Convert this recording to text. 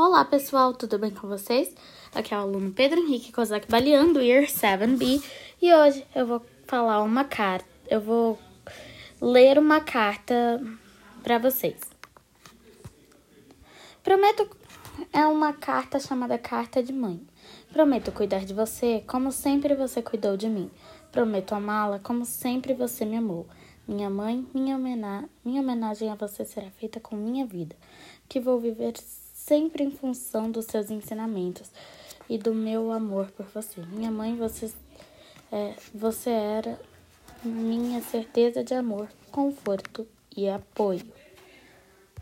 Olá pessoal, tudo bem com vocês? Aqui é o aluno Pedro Henrique Kozak Balian do Year 7B e hoje eu vou falar uma carta, eu vou ler uma carta para vocês. Prometo é uma carta chamada Carta de Mãe. Prometo cuidar de você como sempre você cuidou de mim. Prometo amá-la como sempre você me amou. Minha mãe, minha, homena minha homenagem a você será feita com minha vida, que vou viver sempre em função dos seus ensinamentos e do meu amor por você. Minha mãe, você, é, você era minha certeza de amor, conforto e apoio.